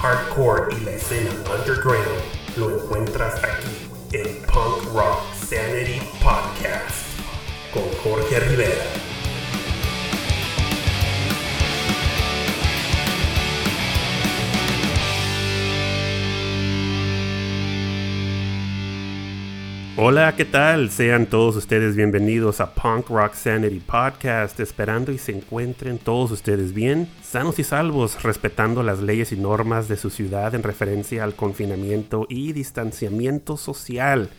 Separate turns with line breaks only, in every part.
hardcore y la escena underground lo encuentras aquí en Punk Rock Sanity Podcast con Jorge Rivera. Hola, ¿qué tal? Sean todos ustedes bienvenidos a Punk Rock Sanity Podcast, esperando y se encuentren todos ustedes bien, sanos y salvos, respetando las leyes y normas de su ciudad en referencia al confinamiento y distanciamiento social.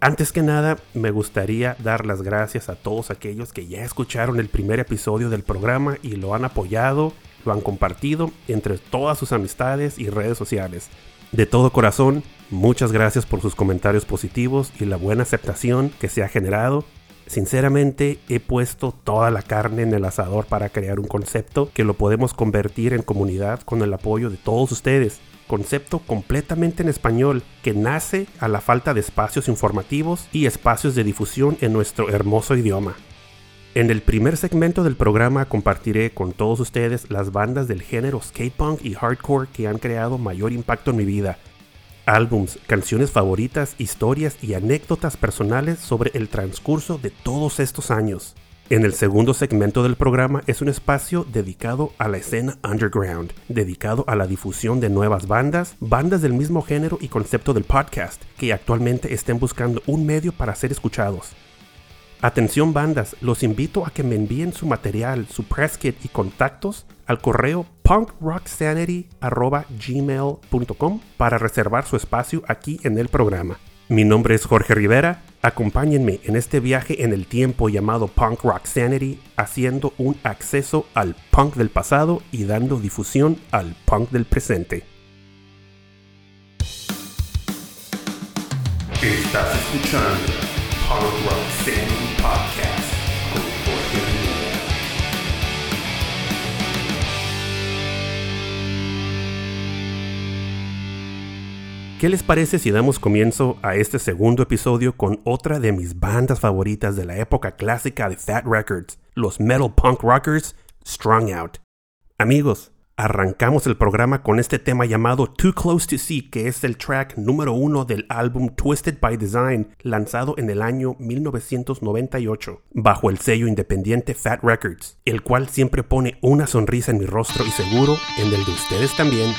Antes que nada, me gustaría dar las gracias a todos aquellos que ya escucharon el primer episodio del programa y lo han apoyado, lo han compartido entre todas sus amistades y redes sociales. De todo corazón, muchas gracias por sus comentarios positivos y la buena aceptación que se ha generado. Sinceramente he puesto toda la carne en el asador para crear un concepto que lo podemos convertir en comunidad con el apoyo de todos ustedes. Concepto completamente en español que nace a la falta de espacios informativos y espacios de difusión en nuestro hermoso idioma. En el primer segmento del programa compartiré con todos ustedes las bandas del género skate-punk y hardcore que han creado mayor impacto en mi vida. Álbums, canciones favoritas, historias y anécdotas personales sobre el transcurso de todos estos años. En el segundo segmento del programa es un espacio dedicado a la escena underground, dedicado a la difusión de nuevas bandas, bandas del mismo género y concepto del podcast, que actualmente estén buscando un medio para ser escuchados. Atención bandas, los invito a que me envíen su material, su press kit y contactos al correo punkrocksanity.gmail.com para reservar su espacio aquí en el programa. Mi nombre es Jorge Rivera, acompáñenme en este viaje en el tiempo llamado Punk Rock Sanity, haciendo un acceso al punk del pasado y dando difusión al punk del presente. Estás escuchando Punk Rock ¿Qué les parece si damos comienzo a este segundo episodio con otra de mis bandas favoritas de la época clásica de Fat Records, los Metal Punk Rockers, Strung Out? Amigos, arrancamos el programa con este tema llamado Too Close to See, que es el track número uno del álbum Twisted by Design, lanzado en el año 1998, bajo el sello independiente Fat Records, el cual siempre pone una sonrisa en mi rostro y seguro en el de ustedes también.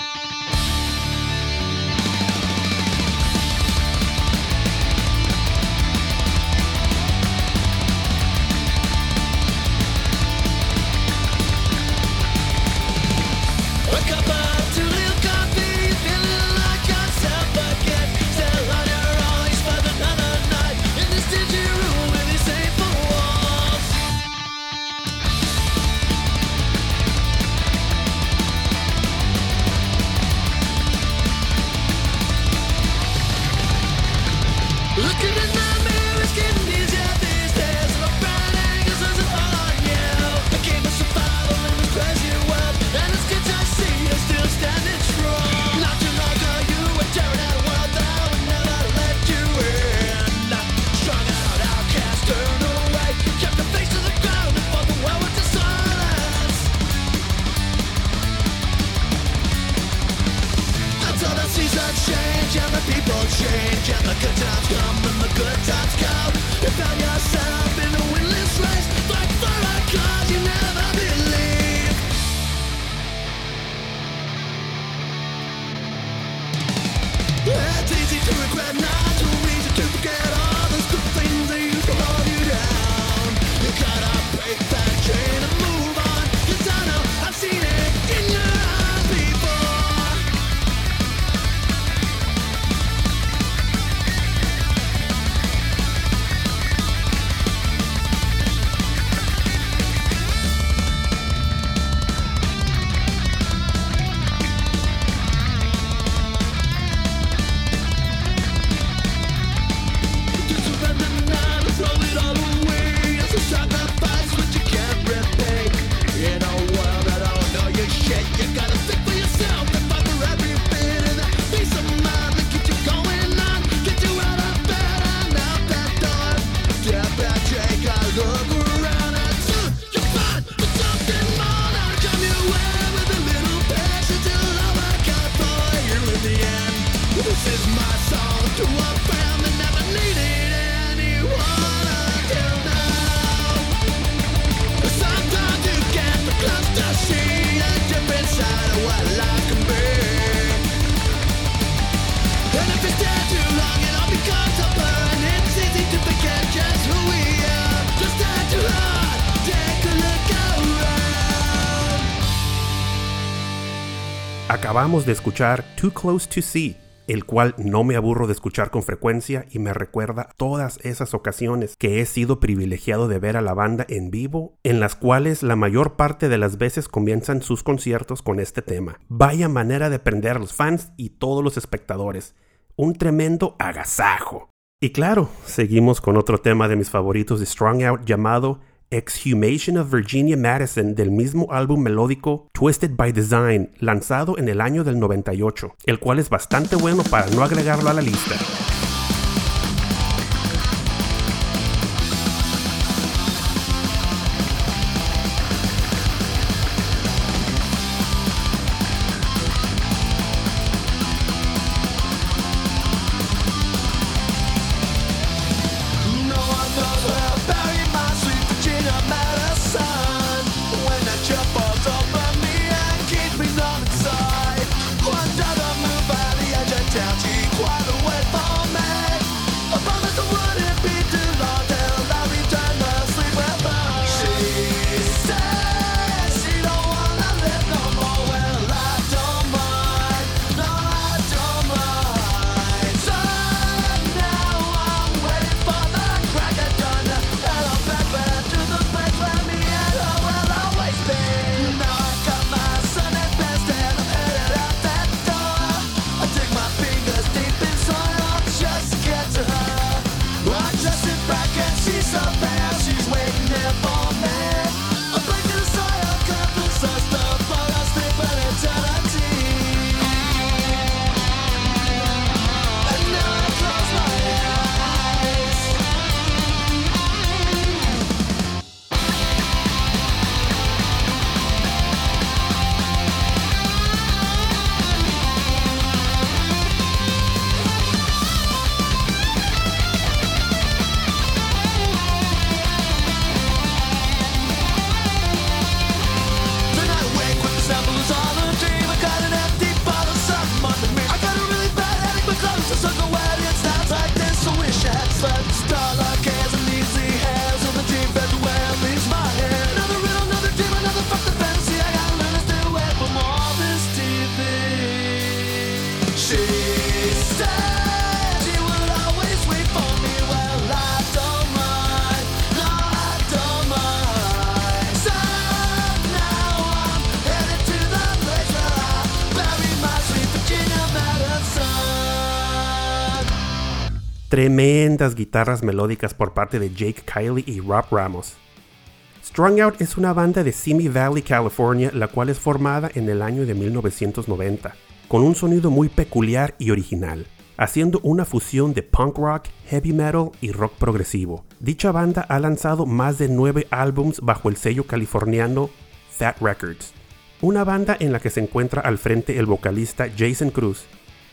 Acabamos de escuchar Too Close to See, el cual no me aburro de escuchar con frecuencia y me recuerda todas esas ocasiones que he sido privilegiado de ver a la banda en vivo, en las cuales la mayor parte de las veces comienzan sus conciertos con este tema. Vaya manera de prender a los fans y todos los espectadores. Un tremendo agasajo. Y claro, seguimos con otro tema de mis favoritos de Strong Out llamado Exhumation of Virginia Madison del mismo álbum melódico Twisted by Design, lanzado en el año del 98, el cual es bastante bueno para no agregarlo a la lista. Tremendas guitarras melódicas por parte de Jake Kiley y Rob Ramos. Strung Out es una banda de Simi Valley, California, la cual es formada en el año de 1990, con un sonido muy peculiar y original, haciendo una fusión de punk rock, heavy metal y rock progresivo. Dicha banda ha lanzado más de nueve álbums bajo el sello californiano Fat Records, una banda en la que se encuentra al frente el vocalista Jason Cruz,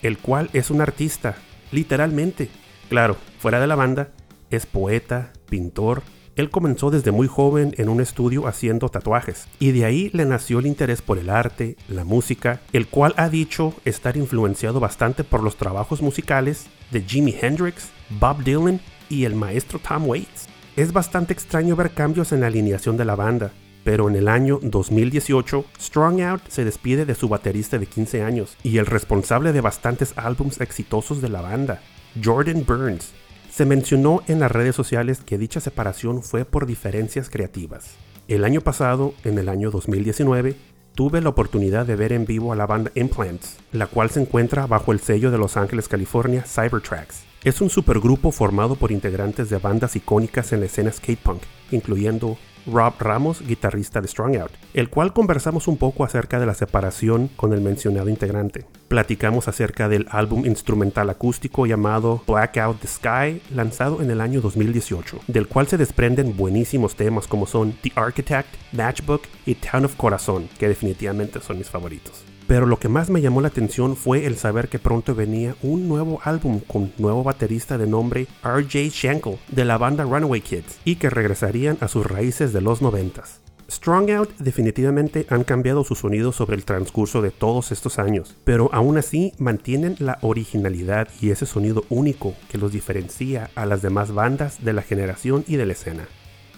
el cual es un artista, literalmente, Claro, fuera de la banda, es poeta, pintor. Él comenzó desde muy joven en un estudio haciendo tatuajes y de ahí le nació el interés por el arte, la música, el cual ha dicho estar influenciado bastante por los trabajos musicales de Jimi Hendrix, Bob Dylan y el maestro Tom Waits. Es bastante extraño ver cambios en la alineación de la banda, pero en el año 2018, Strong Out se despide de su baterista de 15 años y el responsable de bastantes álbums exitosos de la banda. Jordan Burns. Se mencionó en las redes sociales que dicha separación fue por diferencias creativas. El año pasado, en el año 2019, tuve la oportunidad de ver en vivo a la banda Implants, la cual se encuentra bajo el sello de Los Ángeles, California, Cybertracks. Es un supergrupo formado por integrantes de bandas icónicas en la escena skatepunk, incluyendo Rob Ramos, guitarrista de Strong Out, el cual conversamos un poco acerca de la separación con el mencionado integrante. Platicamos acerca del álbum instrumental acústico llamado Blackout the Sky, lanzado en el año 2018, del cual se desprenden buenísimos temas como son The Architect, Matchbook y Town of Corazon, que definitivamente son mis favoritos.
Pero lo que más me llamó la atención fue el saber que pronto venía un nuevo álbum con nuevo baterista de nombre RJ Shankel de la banda Runaway Kids y que regresarían a sus raíces de los noventas. Strong Out definitivamente han cambiado su sonido sobre el transcurso de todos estos años, pero aún así mantienen la originalidad y ese sonido único que los diferencia a las demás bandas de la generación y de la escena.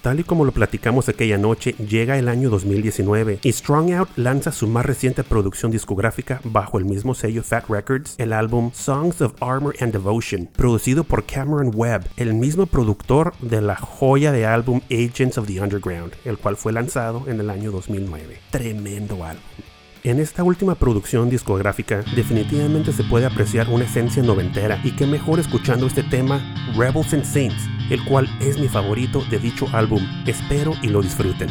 Tal y como lo platicamos aquella noche, llega el año 2019 y Strong Out lanza su más reciente producción discográfica bajo el mismo sello Fat Records, el álbum Songs of Armor and Devotion, producido por Cameron Webb, el mismo productor de la joya de álbum Agents of the Underground, el cual fue lanzado en el año 2009. Tremendo álbum. En esta última producción discográfica definitivamente se puede apreciar una esencia noventera y qué mejor escuchando este tema Rebels and Saints, el cual es mi favorito de dicho álbum. Espero y lo disfruten.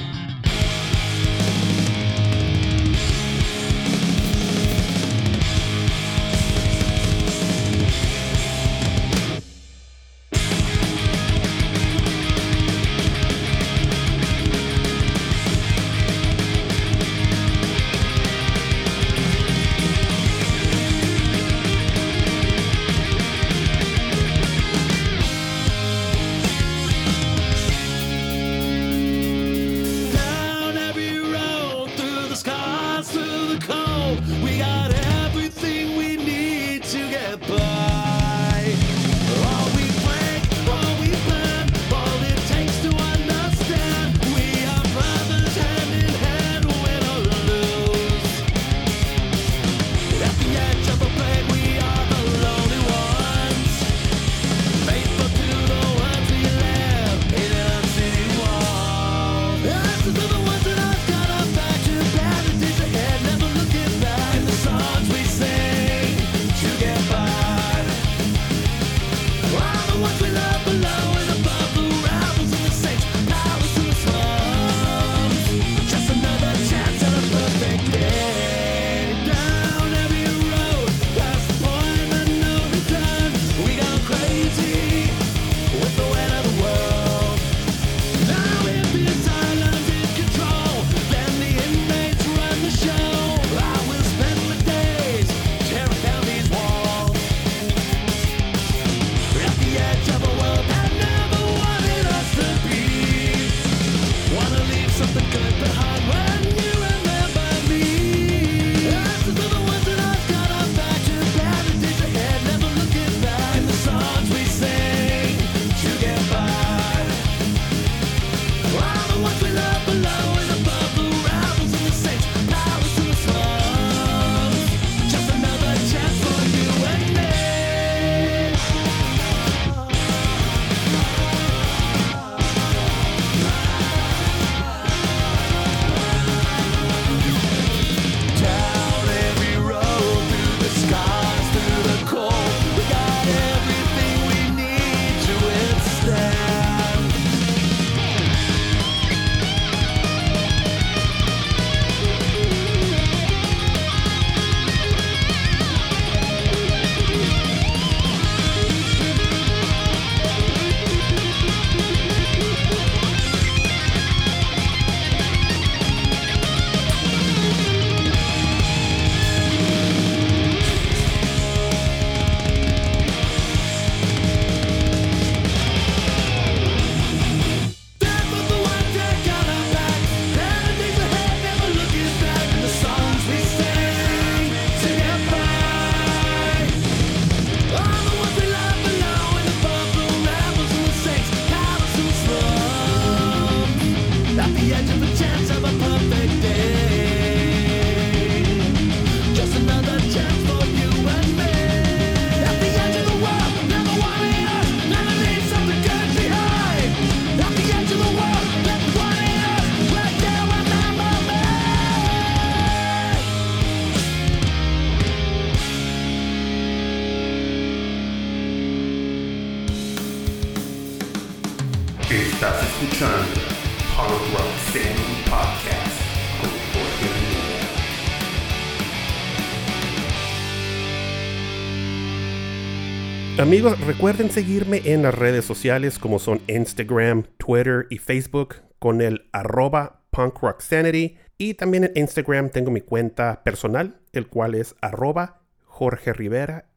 Amigos, recuerden seguirme en las redes sociales como son Instagram, Twitter y Facebook con el arroba punkrocksanity. Y también en Instagram tengo mi cuenta personal,
el cual es arroba Jorge Rivera-PRS.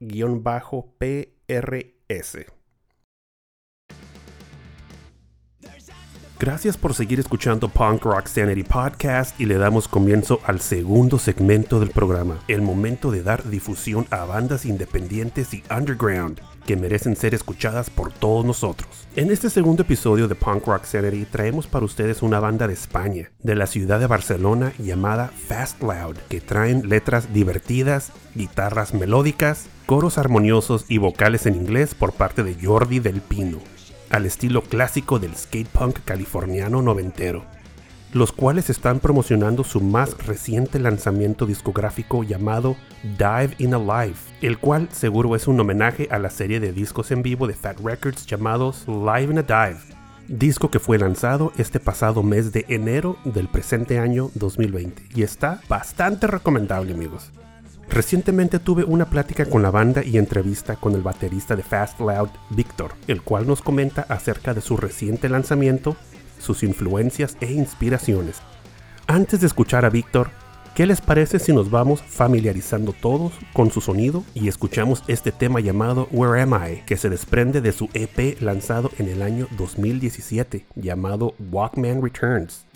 Gracias por seguir escuchando Punk Rock Sanity Podcast y le damos comienzo al segundo segmento del programa, el momento de dar difusión a bandas independientes y underground que merecen ser escuchadas por todos nosotros. En este segundo episodio de Punk Rock Sanity traemos para ustedes una banda de España, de la ciudad de Barcelona llamada Fast Loud, que traen letras divertidas, guitarras melódicas, coros armoniosos y vocales en inglés por parte de Jordi del Pino al estilo clásico del skate punk californiano noventero, los cuales están promocionando su más reciente lanzamiento discográfico llamado Dive in a Life, el cual seguro es un homenaje a la serie de discos en vivo de Fat Records llamados Live in a Dive, disco que fue lanzado este pasado mes de enero del presente año 2020 y está bastante recomendable amigos. Recientemente tuve una plática con la banda y entrevista con el baterista de Fast Loud, Victor, el cual nos comenta acerca de su reciente lanzamiento, sus influencias e inspiraciones. Antes de escuchar a Victor, ¿qué les parece si nos vamos familiarizando todos con su sonido y escuchamos este tema llamado Where Am I, que se desprende de su EP lanzado en el año 2017, llamado Walkman Returns?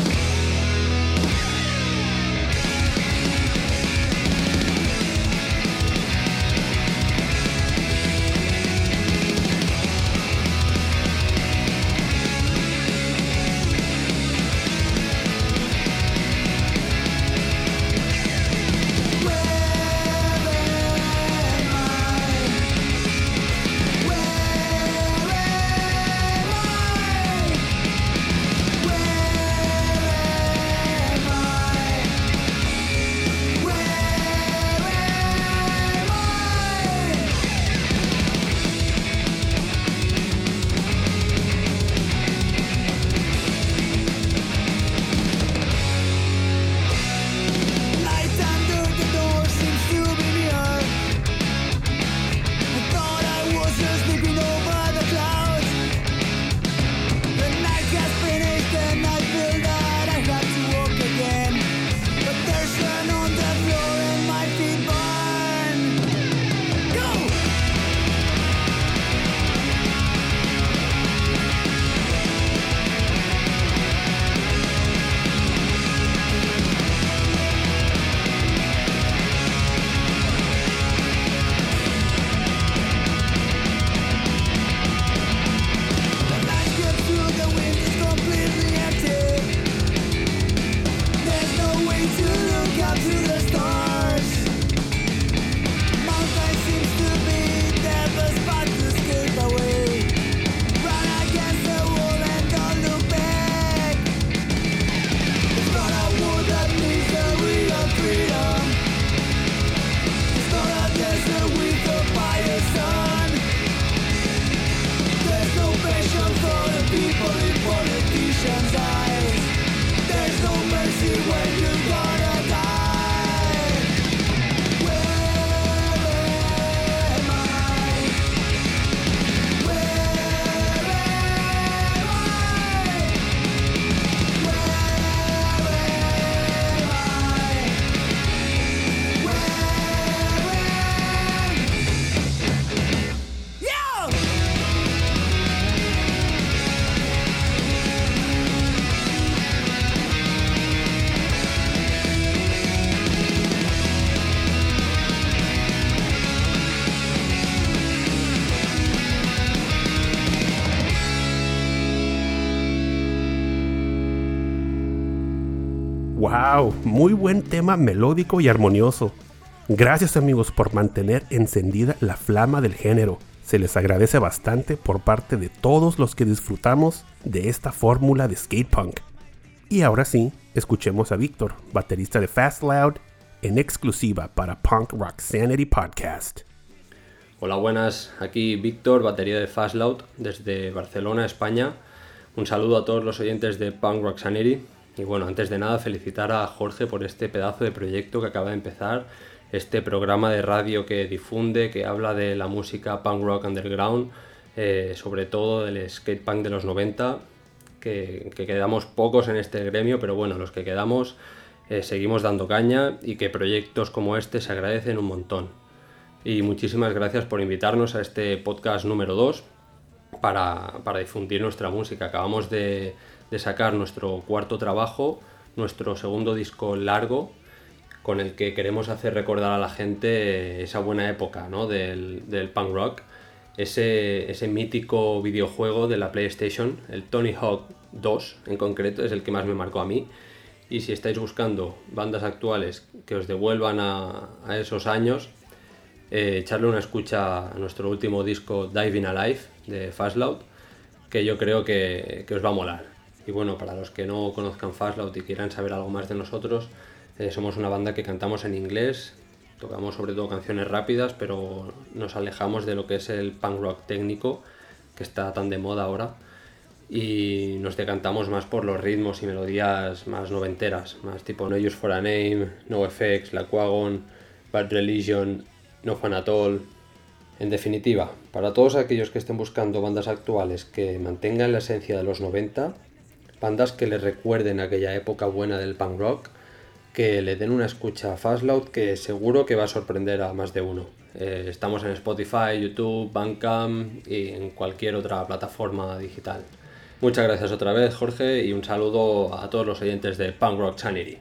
¡Wow! Muy buen tema melódico y armonioso. Gracias amigos por mantener encendida la flama del género. Se les agradece bastante por parte de todos los que disfrutamos de esta fórmula de skate punk. Y ahora sí, escuchemos a Víctor, baterista de Fast Loud, en exclusiva para Punk Rock Sanity Podcast.
Hola, buenas. Aquí Víctor, batería de Fast Loud desde Barcelona, España. Un saludo a todos los oyentes de Punk Rock Sanity. Y bueno, antes de nada, felicitar a Jorge por este pedazo de proyecto que acaba de empezar, este programa de radio que difunde, que habla de la música punk rock underground, eh, sobre todo del skate punk de los 90, que, quedamos pocos en este gremio, pero bueno, los que quedamos eh, seguimos dando caña y que proyectos como este se agradecen un montón. Y muchísimas gracias por invitarnos a este podcast número 2 para, difundir nuestra música. Acabamos de, sacar nuestro cuarto trabajo, nuestro segundo disco largo, con el que queremos hacer recordar a la gente esa buena época del, del punk rock ese, ese mítico videojuego de la PlayStation, el Tony Hawk 2 en concreto, es el que más me marcó a mí. Y si estáis buscando bandas actuales que os devuelvan a, esos años, eh, echarle una escucha a nuestro último disco Diving Alive de Fastloud, que yo creo que, que, os va a molar. Y bueno, para los que no conozcan Fastloud y quieran saber algo más de nosotros, eh, somos una banda que cantamos en inglés, Tocamos sobre todo canciones rápidas, pero nos alejamos de lo que es el punk rock técnico, que está tan de moda ahora. Y nos decantamos más por los ritmos y melodías más noventeras, más tipo No Use for a Name, No FX, La Quagon, Bad Religion, No Fan At All. En definitiva, para todos aquellos que estén buscando bandas actuales que mantengan la esencia de los 90, bandas que les recuerden aquella época buena del punk rock, que le den una escucha a Fastloud que seguro que va a sorprender a más de uno. Eh, estamos en Spotify, YouTube, Bandcamp y en cualquier otra plataforma digital. Muchas gracias otra vez Jorge y un saludo a todos los oyentes de Punk Rock Sanity.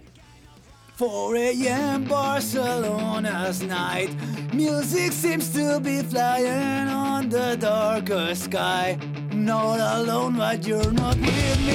4 a.m. Barcelona's night. Music seems to be flying on the darker sky. Not alone, but you're not with me on this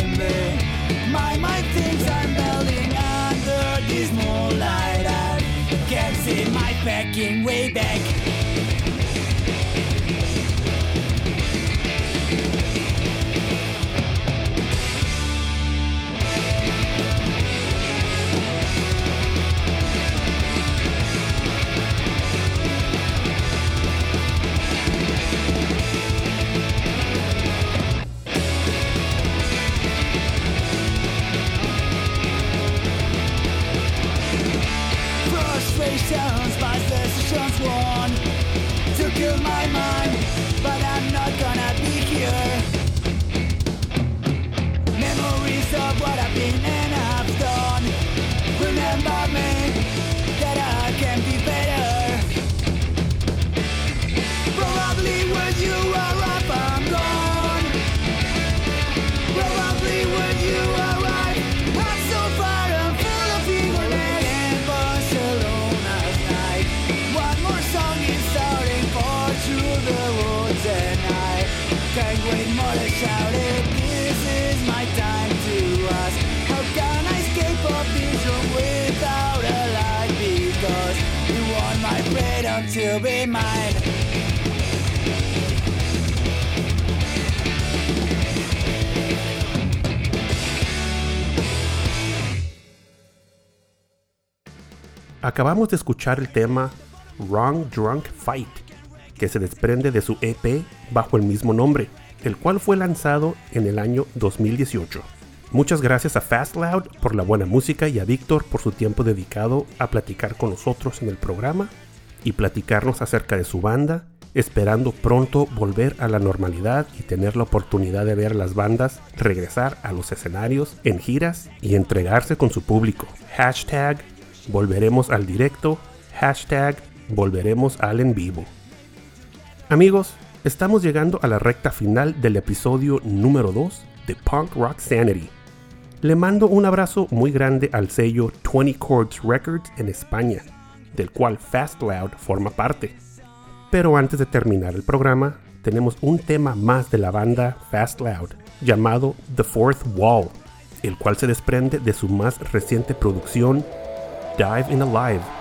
back in way back. Packing way back.
Acabamos de escuchar el tema Wrong Drunk Fight, que se desprende de su EP bajo el mismo nombre, el cual fue lanzado en el año 2018. Muchas gracias a Fast Loud por la buena música y a Víctor por su tiempo dedicado a platicar con nosotros en el programa y platicarnos acerca de su banda, esperando pronto volver a la normalidad y tener la oportunidad de ver a las bandas regresar a los escenarios en giras y entregarse con su público. Hashtag volveremos al directo, hashtag volveremos al en vivo. Amigos, estamos llegando a la recta final del episodio número 2 de Punk Rock Sanity. Le mando un abrazo muy grande al sello 20 Chords Records en España, del cual Fast Loud forma parte. Pero antes de terminar el programa, tenemos un tema más de la banda Fast Loud, llamado The Fourth Wall, el cual se desprende de su más reciente producción dive in alive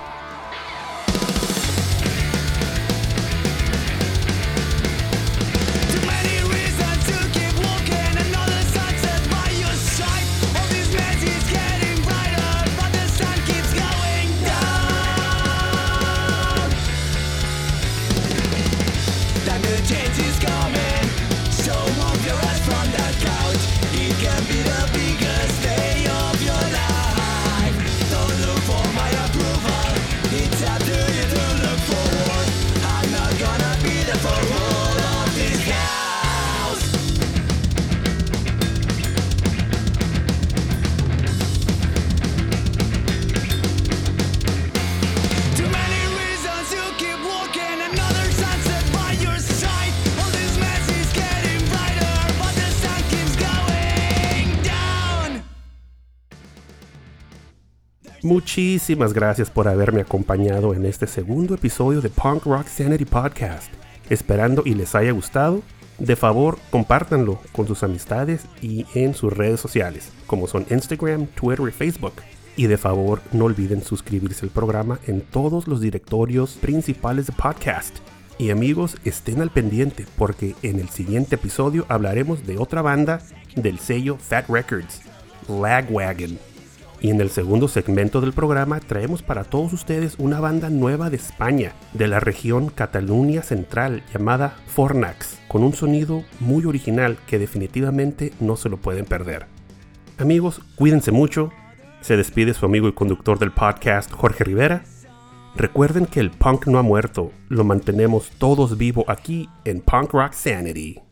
Muchísimas gracias por haberme acompañado en este segundo episodio de Punk Rock Sanity Podcast. Esperando y les haya gustado, de favor compártanlo con sus amistades y en sus redes sociales, como son Instagram, Twitter y Facebook. Y de favor no olviden suscribirse al programa en todos los directorios principales de podcast. Y amigos, estén al pendiente porque en el siguiente episodio hablaremos de otra banda del sello Fat Records, Lagwagon. Y en el segundo segmento del programa traemos para todos ustedes una banda nueva de España, de la región Cataluña Central, llamada Fornax, con un sonido muy original que definitivamente no se lo pueden perder. Amigos, cuídense mucho. Se despide su amigo y conductor del podcast, Jorge Rivera. Recuerden que el punk no ha muerto, lo mantenemos todos vivo aquí en Punk Rock Sanity.